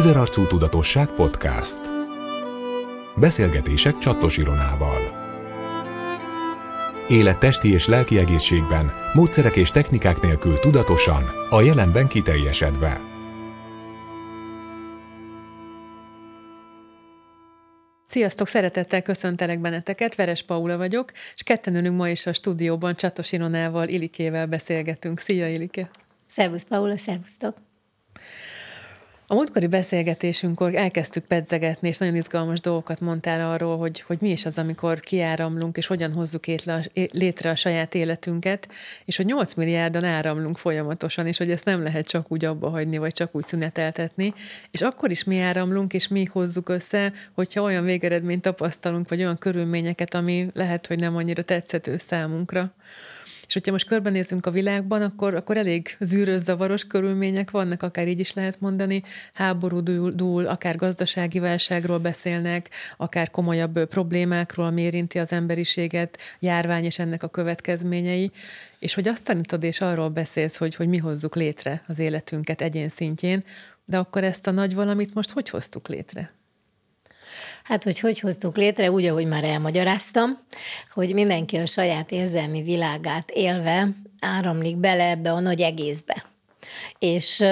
Ezerarcú Tudatosság Podcast. Beszélgetések Csattos Ironával. Élet testi és lelki egészségben, módszerek és technikák nélkül tudatosan, a jelenben kiteljesedve. Sziasztok, szeretettel köszöntelek benneteket, Veres Paula vagyok, és ketten ülünk ma is a stúdióban Csatos Ironával, Ilikével beszélgetünk. Szia, Ilike! Szervusz, Paula, szervusztok! A múltkori beszélgetésünkkor elkezdtük pedzegetni, és nagyon izgalmas dolgokat mondtál arról, hogy, hogy mi is az, amikor kiáramlunk, és hogyan hozzuk létre a saját életünket, és hogy 8 milliárdan áramlunk folyamatosan, és hogy ezt nem lehet csak úgy abba hagyni, vagy csak úgy szüneteltetni. És akkor is mi áramlunk, és mi hozzuk össze, hogyha olyan végeredményt tapasztalunk, vagy olyan körülményeket, ami lehet, hogy nem annyira tetszető számunkra. És hogyha most körbenézünk a világban, akkor, akkor elég zűrös, zavaros körülmények vannak, akár így is lehet mondani, háború dúl, dúl, akár gazdasági válságról beszélnek, akár komolyabb problémákról, ami érinti az emberiséget, járvány és ennek a következményei, és hogy azt tanítod és arról beszélsz, hogy, hogy mi hozzuk létre az életünket egyén szintjén, de akkor ezt a nagy valamit most hogy hoztuk létre? Hát, hogy hogy hoztuk létre, úgy, ahogy már elmagyaráztam, hogy mindenki a saját érzelmi világát élve áramlik bele ebbe a nagy egészbe. És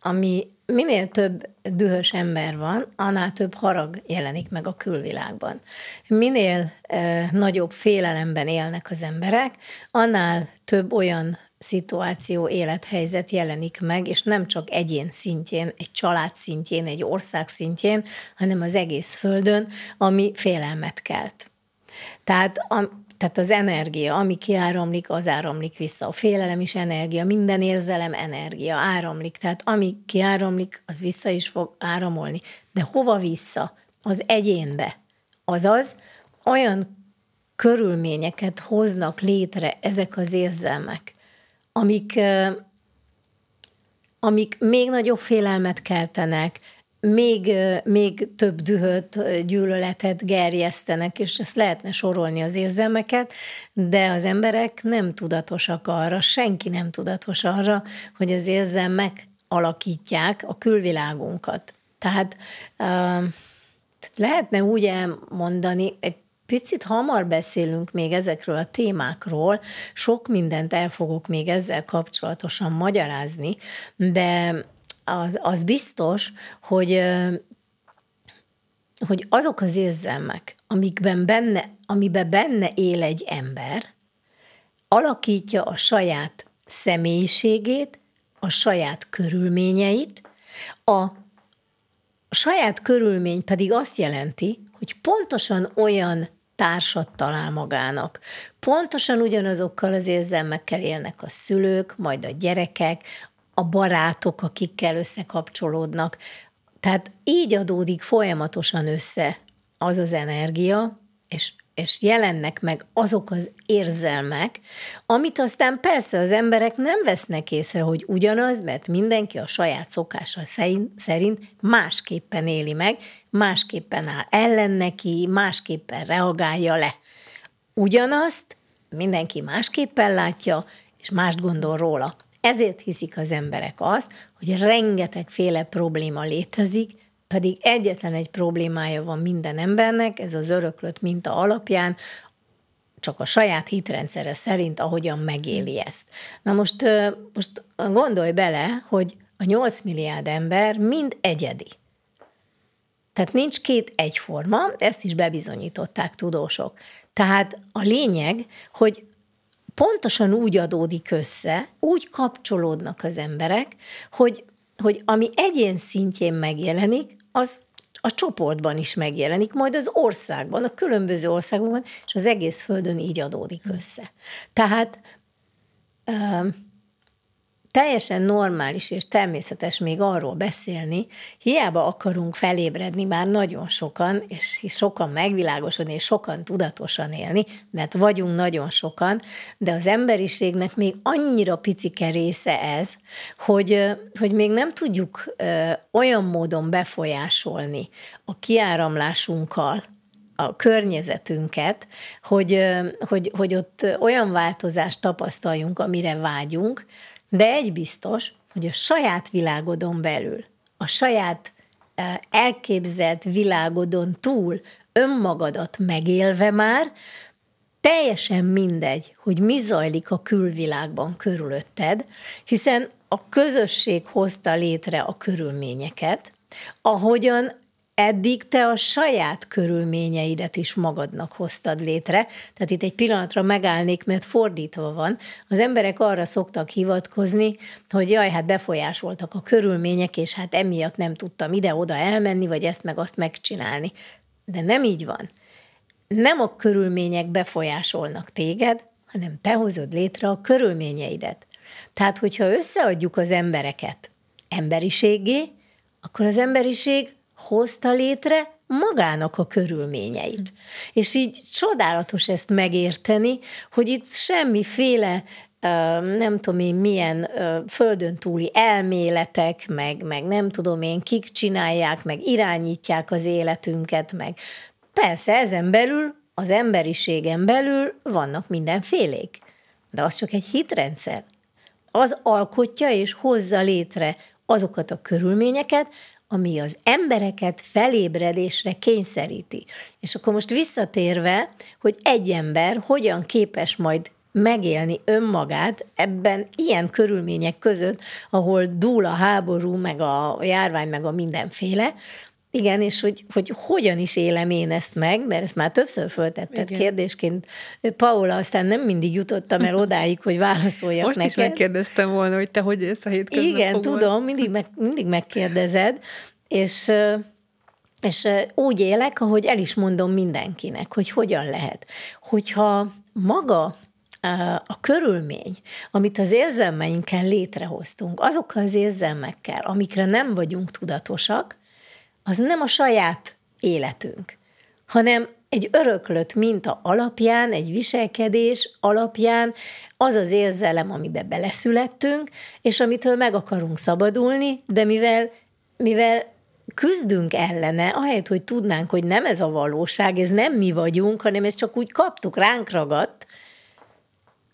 ami minél több dühös ember van, annál több harag jelenik meg a külvilágban. Minél e, nagyobb félelemben élnek az emberek, annál több olyan szituáció, élethelyzet jelenik meg, és nem csak egyén szintjén, egy család szintjén, egy ország szintjén, hanem az egész földön, ami félelmet kelt. Tehát, a, tehát az energia, ami kiáramlik, az áramlik vissza. A félelem is energia, minden érzelem energia, áramlik. Tehát ami kiáramlik, az vissza is fog áramolni. De hova vissza? Az egyénbe. Azaz, olyan körülményeket hoznak létre ezek az érzelmek, amik, amik még nagyobb félelmet keltenek, még, még több dühöt, gyűlöletet gerjesztenek, és ezt lehetne sorolni az érzelmeket, de az emberek nem tudatosak arra, senki nem tudatos arra, hogy az érzelmek alakítják a külvilágunkat. Tehát, uh, lehetne úgy elmondani, egy Picit hamar beszélünk még ezekről a témákról, sok mindent el fogok még ezzel kapcsolatosan magyarázni, de az, az biztos, hogy hogy azok az érzelmek, amikben benne, amiben benne él egy ember, alakítja a saját személyiségét, a saját körülményeit, a saját körülmény pedig azt jelenti, hogy pontosan olyan társat talál magának. Pontosan ugyanazokkal az érzelmekkel élnek a szülők, majd a gyerekek, a barátok, akikkel összekapcsolódnak. Tehát így adódik folyamatosan össze az az energia, és és jelennek meg azok az érzelmek, amit aztán persze az emberek nem vesznek észre, hogy ugyanaz, mert mindenki a saját szokása szerint másképpen éli meg, másképpen áll ellen neki, másképpen reagálja le. Ugyanazt mindenki másképpen látja, és mást gondol róla. Ezért hiszik az emberek azt, hogy rengetegféle probléma létezik, pedig egyetlen egy problémája van minden embernek, ez az öröklött minta alapján, csak a saját hitrendszere szerint, ahogyan megéli ezt. Na most, most gondolj bele, hogy a 8 milliárd ember mind egyedi. Tehát nincs két egyforma, ezt is bebizonyították tudósok. Tehát a lényeg, hogy pontosan úgy adódik össze, úgy kapcsolódnak az emberek, hogy, hogy ami egyén szintjén megjelenik, az a csoportban is megjelenik, majd az országban, a különböző országokban, és az egész földön így adódik össze. Tehát teljesen normális és természetes még arról beszélni, hiába akarunk felébredni már nagyon sokan, és sokan megvilágosodni, és sokan tudatosan élni, mert vagyunk nagyon sokan, de az emberiségnek még annyira picike része ez, hogy, hogy még nem tudjuk olyan módon befolyásolni a kiáramlásunkkal, a környezetünket, hogy, hogy, hogy ott olyan változást tapasztaljunk, amire vágyunk, de egy biztos, hogy a saját világodon belül, a saját elképzelt világodon túl önmagadat megélve már, teljesen mindegy, hogy mi zajlik a külvilágban körülötted, hiszen a közösség hozta létre a körülményeket, ahogyan eddig te a saját körülményeidet is magadnak hoztad létre. Tehát itt egy pillanatra megállnék, mert fordítva van. Az emberek arra szoktak hivatkozni, hogy jaj, hát befolyásoltak a körülmények, és hát emiatt nem tudtam ide-oda elmenni, vagy ezt meg azt megcsinálni. De nem így van. Nem a körülmények befolyásolnak téged, hanem te hozod létre a körülményeidet. Tehát, hogyha összeadjuk az embereket emberiségé, akkor az emberiség hozta létre magának a körülményeit. És így csodálatos ezt megérteni, hogy itt semmiféle nem tudom én milyen földön túli elméletek, meg, meg nem tudom én kik csinálják, meg irányítják az életünket, meg persze ezen belül, az emberiségen belül vannak mindenfélék, de az csak egy hitrendszer. Az alkotja és hozza létre azokat a körülményeket, ami az embereket felébredésre kényszeríti. És akkor most visszatérve, hogy egy ember hogyan képes majd megélni önmagát ebben ilyen körülmények között, ahol dúl a háború, meg a járvány, meg a mindenféle, igen, és hogy, hogy hogyan is élem én ezt meg, mert ezt már többször föltetted Igen. kérdésként. Paula, aztán nem mindig jutottam el odáig, hogy válaszoljak Most neked. is megkérdeztem volna, hogy te hogy élsz a hétköznapokban. Igen, tudom, mindig, meg, mindig megkérdezed, és és úgy élek, ahogy el is mondom mindenkinek, hogy hogyan lehet. Hogyha maga a körülmény, amit az érzelmeinkkel létrehoztunk, azokkal az érzelmekkel, amikre nem vagyunk tudatosak, az nem a saját életünk, hanem egy öröklött minta alapján, egy viselkedés alapján az az érzelem, amiben beleszülettünk, és amitől meg akarunk szabadulni, de mivel, mivel küzdünk ellene, ahelyett, hogy tudnánk, hogy nem ez a valóság, ez nem mi vagyunk, hanem ez csak úgy kaptuk, ránk ragadt,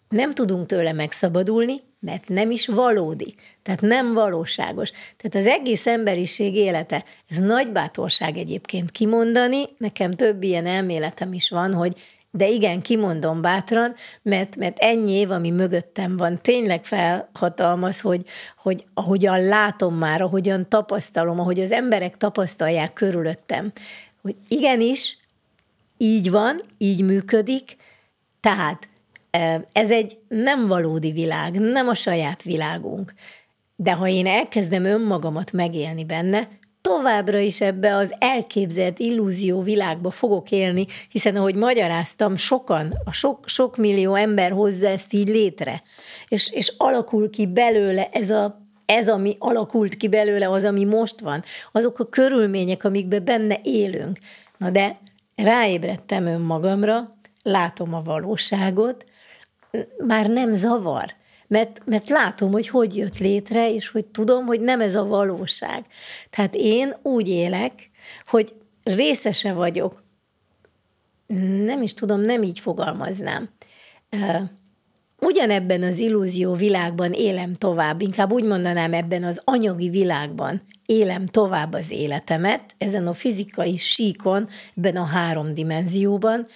nem tudunk tőle megszabadulni, mert nem is valódi, tehát nem valóságos. Tehát az egész emberiség élete, ez nagy bátorság egyébként kimondani, nekem több ilyen elméletem is van, hogy de igen, kimondom bátran, mert, mert ennyi év, ami mögöttem van, tényleg felhatalmaz, hogy, hogy ahogyan látom már, ahogyan tapasztalom, ahogy az emberek tapasztalják körülöttem, hogy igenis, így van, így működik, tehát ez egy nem valódi világ, nem a saját világunk. De ha én elkezdem önmagamat megélni benne, továbbra is ebbe az elképzelt illúzió világba fogok élni, hiszen ahogy magyaráztam, sokan, a sok, sok millió ember hozza ezt így létre, és, és alakul ki belőle ez a ez, ami alakult ki belőle, az, ami most van, azok a körülmények, amikben benne élünk. Na de ráébredtem önmagamra, látom a valóságot, már nem zavar. Mert, mert látom, hogy hogy jött létre, és hogy tudom, hogy nem ez a valóság. Tehát én úgy élek, hogy részese vagyok, nem is tudom, nem így fogalmaznám. Ugyanebben az illúzió világban élem tovább, inkább úgy mondanám, ebben az anyagi világban élem tovább az életemet, ezen a fizikai síkon, ebben a három dimenzióban,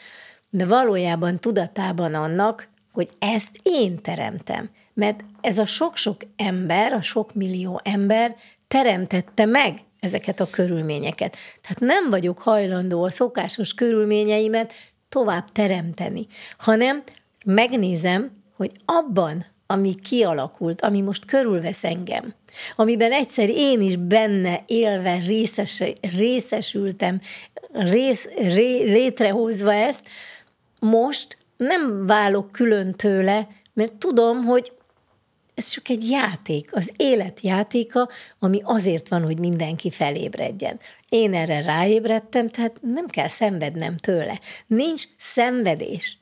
de valójában tudatában annak, hogy ezt én teremtem. Mert ez a sok-sok ember, a sok millió ember teremtette meg ezeket a körülményeket. Tehát nem vagyok hajlandó a szokásos körülményeimet tovább teremteni, hanem megnézem, hogy abban, ami kialakult, ami most körülvesz engem, amiben egyszer én is benne élve részes, részesültem, rész, ré, létrehozva ezt, most nem válok külön tőle, mert tudom, hogy ez csak egy játék, az élet játéka, ami azért van, hogy mindenki felébredjen. Én erre ráébredtem, tehát nem kell szenvednem tőle. Nincs szenvedés,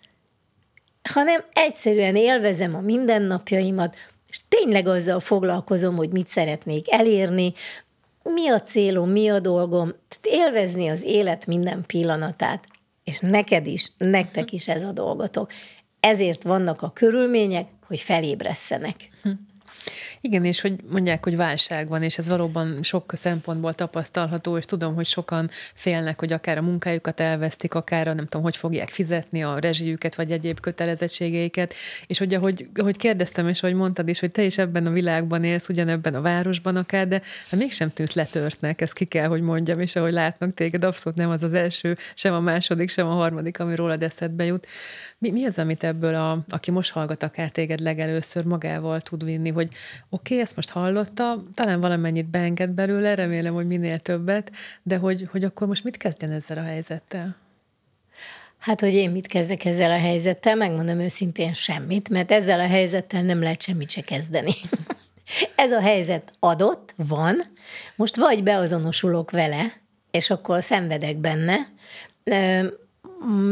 hanem egyszerűen élvezem a mindennapjaimat, és tényleg azzal foglalkozom, hogy mit szeretnék elérni, mi a célom, mi a dolgom, tehát élvezni az élet minden pillanatát és neked is, nektek is ez a dolgotok. Ezért vannak a körülmények, hogy felébresszenek. Igen, és hogy mondják, hogy válság van, és ez valóban sok szempontból tapasztalható, és tudom, hogy sokan félnek, hogy akár a munkájukat elvesztik, akár a nem tudom, hogy fogják fizetni a rezsijüket, vagy egyéb kötelezettségeiket, és hogy ahogy, ahogy kérdeztem, és ahogy mondtad is, hogy te is ebben a világban élsz, ugyanebben a városban akár, de hát mégsem tűnsz letörtnek, ezt ki kell, hogy mondjam, és ahogy látnak téged, abszolút nem az az első, sem a második, sem a harmadik, ami rólad eszedbe jut. Mi, mi az, amit ebből, a, aki most hallgat akár téged legelőször magával tud vinni, hogy oké, okay, ezt most hallotta, talán valamennyit beenged belőle, remélem, hogy minél többet, de hogy, hogy akkor most mit kezdjen ezzel a helyzettel? Hát, hogy én mit kezdek ezzel a helyzettel, megmondom őszintén semmit, mert ezzel a helyzettel nem lehet semmit se kezdeni. Ez a helyzet adott, van, most vagy beazonosulok vele, és akkor szenvedek benne,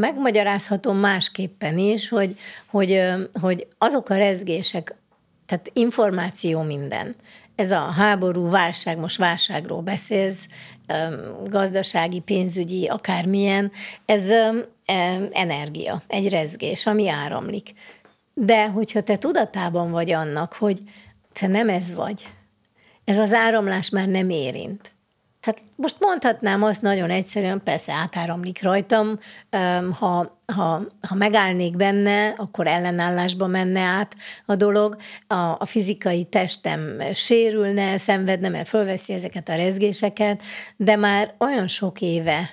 megmagyarázhatom másképpen is, hogy, hogy, hogy azok a rezgések, tehát információ minden. Ez a háború, válság, most válságról beszélsz, gazdasági, pénzügyi, akármilyen, ez energia, egy rezgés, ami áramlik. De hogyha te tudatában vagy annak, hogy te nem ez vagy, ez az áramlás már nem érint, tehát most mondhatnám azt nagyon egyszerűen, persze átáramlik rajtam, ha, ha, ha megállnék benne, akkor ellenállásba menne át a dolog, a, a fizikai testem sérülne, szenvedne, mert fölveszi ezeket a rezgéseket, de már olyan sok éve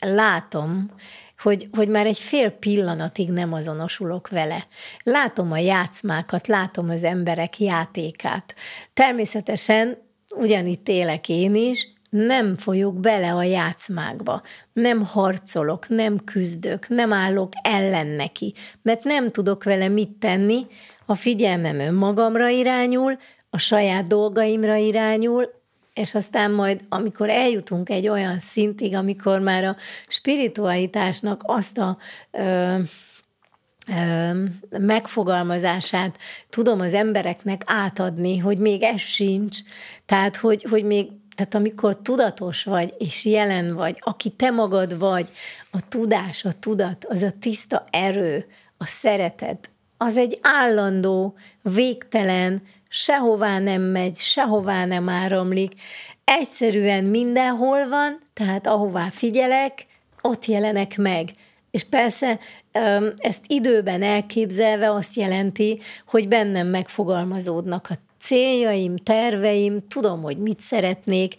látom, hogy, hogy már egy fél pillanatig nem azonosulok vele. Látom a játszmákat, látom az emberek játékát. Természetesen ugyanitt élek én is, nem folyok bele a játszmákba, nem harcolok, nem küzdök, nem állok ellen neki, mert nem tudok vele mit tenni, a figyelmem önmagamra irányul, a saját dolgaimra irányul, és aztán majd, amikor eljutunk egy olyan szintig, amikor már a spiritualitásnak azt a ö, megfogalmazását tudom az embereknek átadni, hogy még ez sincs, tehát hogy, hogy még tehát amikor tudatos vagy, és jelen vagy, aki te magad vagy, a tudás, a tudat, az a tiszta erő, a szeretet, az egy állandó, végtelen, sehová nem megy, sehová nem áramlik, egyszerűen mindenhol van, tehát ahová figyelek, ott jelenek meg. És persze ezt időben elképzelve azt jelenti, hogy bennem megfogalmazódnak a céljaim, terveim, tudom, hogy mit szeretnék,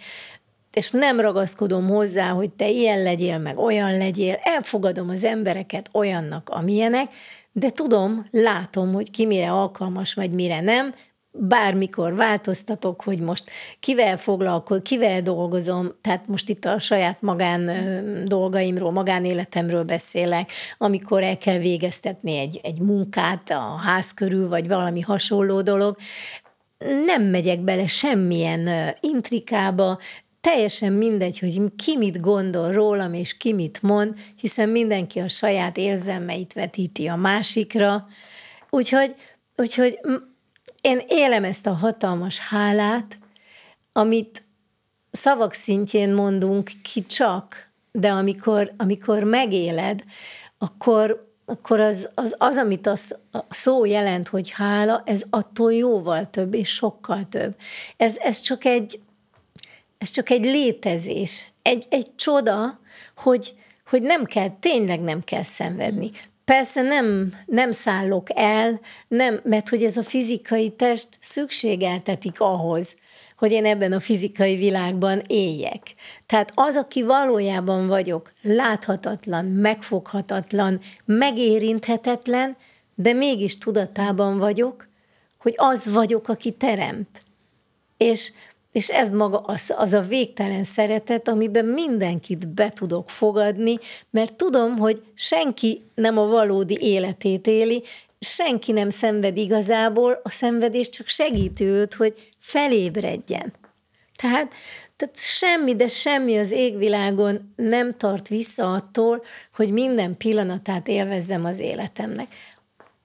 és nem ragaszkodom hozzá, hogy te ilyen legyél, meg olyan legyél, elfogadom az embereket olyannak, amilyenek, de tudom, látom, hogy ki mire alkalmas, vagy mire nem, bármikor változtatok, hogy most kivel foglalkozom, kivel dolgozom, tehát most itt a saját magán dolgaimról, magánéletemről beszélek, amikor el kell végeztetni egy, egy munkát a ház körül, vagy valami hasonló dolog, nem megyek bele semmilyen intrikába, teljesen mindegy, hogy ki mit gondol rólam, és ki mit mond, hiszen mindenki a saját érzelmeit vetíti a másikra. Úgyhogy, úgyhogy én élem ezt a hatalmas hálát, amit szavak szintjén mondunk ki csak, de amikor, amikor megéled, akkor, akkor az, az, az, amit a szó jelent, hogy hála, ez attól jóval több, és sokkal több. Ez, ez csak egy, ez csak egy létezés, egy, egy csoda, hogy, hogy nem kell, tényleg nem kell szenvedni. Persze nem, nem szállok el, nem, mert hogy ez a fizikai test szükségeltetik ahhoz, hogy én ebben a fizikai világban éljek. Tehát az, aki valójában vagyok, láthatatlan, megfoghatatlan, megérinthetetlen, de mégis tudatában vagyok, hogy az vagyok, aki teremt. És és ez maga az, az a végtelen szeretet, amiben mindenkit be tudok fogadni, mert tudom, hogy senki nem a valódi életét éli, senki nem szenved igazából, a szenvedés csak segíti őt, hogy felébredjen. Tehát, tehát semmi, de semmi az égvilágon nem tart vissza attól, hogy minden pillanatát élvezzem az életemnek.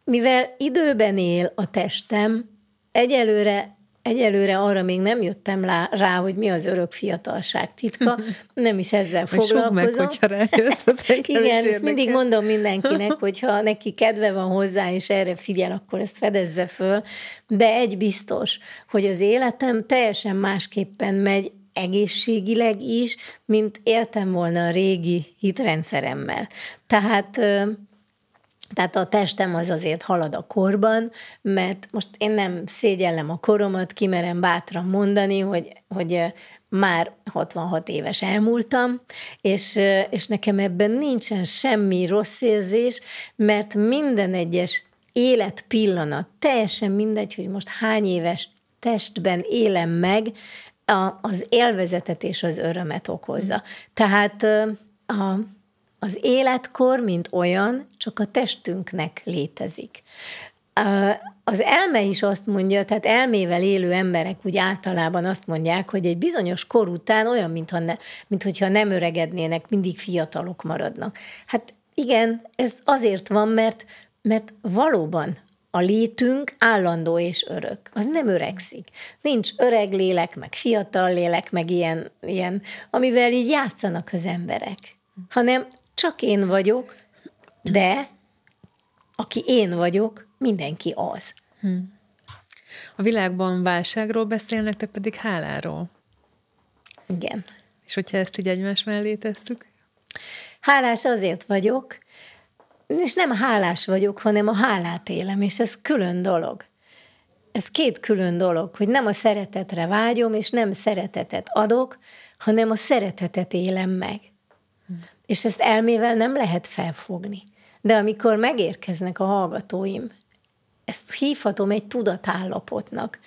Mivel időben él a testem, egyelőre Egyelőre arra még nem jöttem rá, hogy mi az örök fiatalság titka, nem is ezzel foglalkozom. meg, hogyha rájössz, Igen, ezt mindig mondom mindenkinek, hogyha neki kedve van hozzá, és erre figyel, akkor ezt fedezze föl, de egy biztos, hogy az életem teljesen másképpen megy, egészségileg is, mint éltem volna a régi hitrendszeremmel. Tehát tehát a testem az azért halad a korban, mert most én nem szégyellem a koromat, kimerem bátran mondani, hogy, hogy már 66 éves elmúltam, és, és nekem ebben nincsen semmi rossz érzés, mert minden egyes életpillanat, teljesen mindegy, hogy most hány éves testben élem meg, a, az élvezetet és az örömet okozza. Tehát a, az életkor, mint olyan, csak a testünknek létezik. Az elme is azt mondja, tehát elmével élő emberek úgy általában azt mondják, hogy egy bizonyos kor után olyan, mintha ne, mint hogyha nem öregednének, mindig fiatalok maradnak. Hát igen, ez azért van, mert, mert valóban a létünk állandó és örök. Az nem öregszik. Nincs öreg lélek, meg fiatal lélek, meg ilyen, ilyen amivel így játszanak az emberek. Hanem csak én vagyok, de aki én vagyok, mindenki az. Hm. A világban válságról beszélnek, te pedig háláról. Igen. És hogyha ezt így egymás mellé tesszük? Hálás azért vagyok, és nem hálás vagyok, hanem a hálát élem, és ez külön dolog. Ez két külön dolog, hogy nem a szeretetre vágyom, és nem szeretetet adok, hanem a szeretetet élem meg. És ezt elmével nem lehet felfogni. De amikor megérkeznek a hallgatóim, ezt hívhatom egy tudatállapotnak,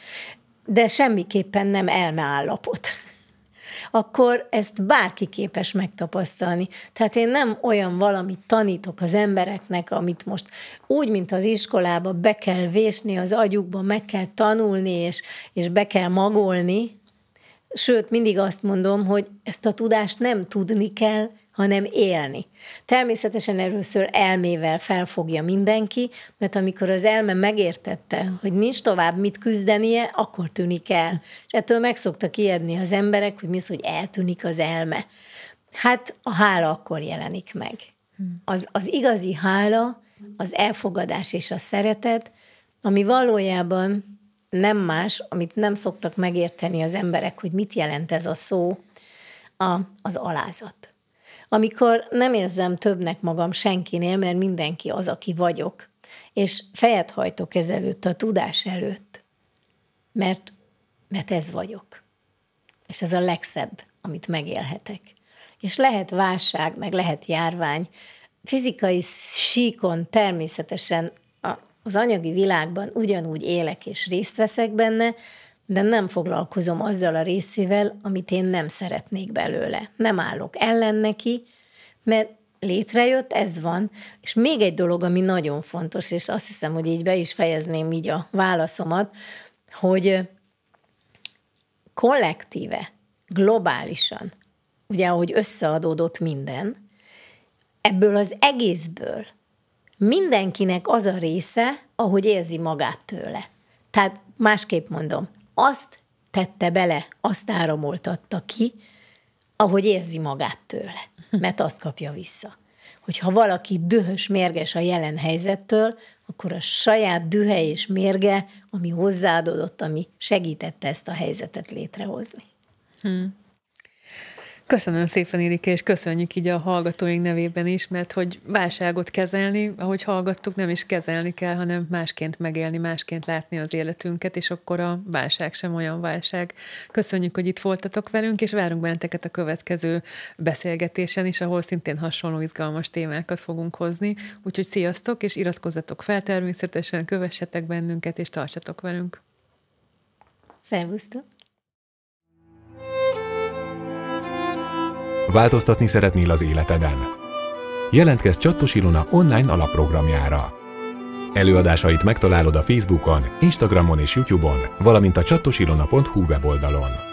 de semmiképpen nem elmeállapot akkor ezt bárki képes megtapasztalni. Tehát én nem olyan valamit tanítok az embereknek, amit most úgy, mint az iskolába be kell vésni az agyukba, meg kell tanulni, és, és be kell magolni, Sőt, mindig azt mondom, hogy ezt a tudást nem tudni kell, hanem élni. Természetesen először elmével felfogja mindenki, mert amikor az elme megértette, hogy nincs tovább mit küzdenie, akkor tűnik el. És ettől meg szoktak ijedni az emberek, hogy mi az, hogy eltűnik az elme. Hát a hála akkor jelenik meg. Az, az igazi hála, az elfogadás és a szeretet, ami valójában nem más, amit nem szoktak megérteni az emberek, hogy mit jelent ez a szó, a, az alázat amikor nem érzem többnek magam senkinél, mert mindenki az, aki vagyok, és fejet hajtok ezelőtt, a tudás előtt, mert, mert ez vagyok. És ez a legszebb, amit megélhetek. És lehet válság, meg lehet járvány. Fizikai síkon természetesen az anyagi világban ugyanúgy élek és részt veszek benne, de nem foglalkozom azzal a részével, amit én nem szeretnék belőle. Nem állok ellen neki, mert létrejött, ez van. És még egy dolog, ami nagyon fontos, és azt hiszem, hogy így be is fejezném így a válaszomat, hogy kollektíve, globálisan, ugye ahogy összeadódott minden, ebből az egészből mindenkinek az a része, ahogy érzi magát tőle. Tehát másképp mondom, azt tette bele, azt áramoltatta ki, ahogy érzi magát tőle, mert azt kapja vissza. Hogyha valaki dühös, mérges a jelen helyzettől, akkor a saját dühe és mérge, ami hozzáadódott, ami segítette ezt a helyzetet létrehozni. Hmm. Köszönöm szépen, Irike, és köszönjük így a hallgatóink nevében is, mert hogy válságot kezelni, ahogy hallgattuk, nem is kezelni kell, hanem másként megélni, másként látni az életünket, és akkor a válság sem olyan válság. Köszönjük, hogy itt voltatok velünk, és várunk benneteket a következő beszélgetésen is, ahol szintén hasonló izgalmas témákat fogunk hozni. Úgyhogy sziasztok, és iratkozzatok fel természetesen, kövessetek bennünket, és tartsatok velünk. Szervusztok! Változtatni szeretnél az életeden? Jelentkezz Csattos Ilona online alapprogramjára. Előadásait megtalálod a Facebookon, Instagramon és Youtube-on, valamint a csattosilona.hu weboldalon.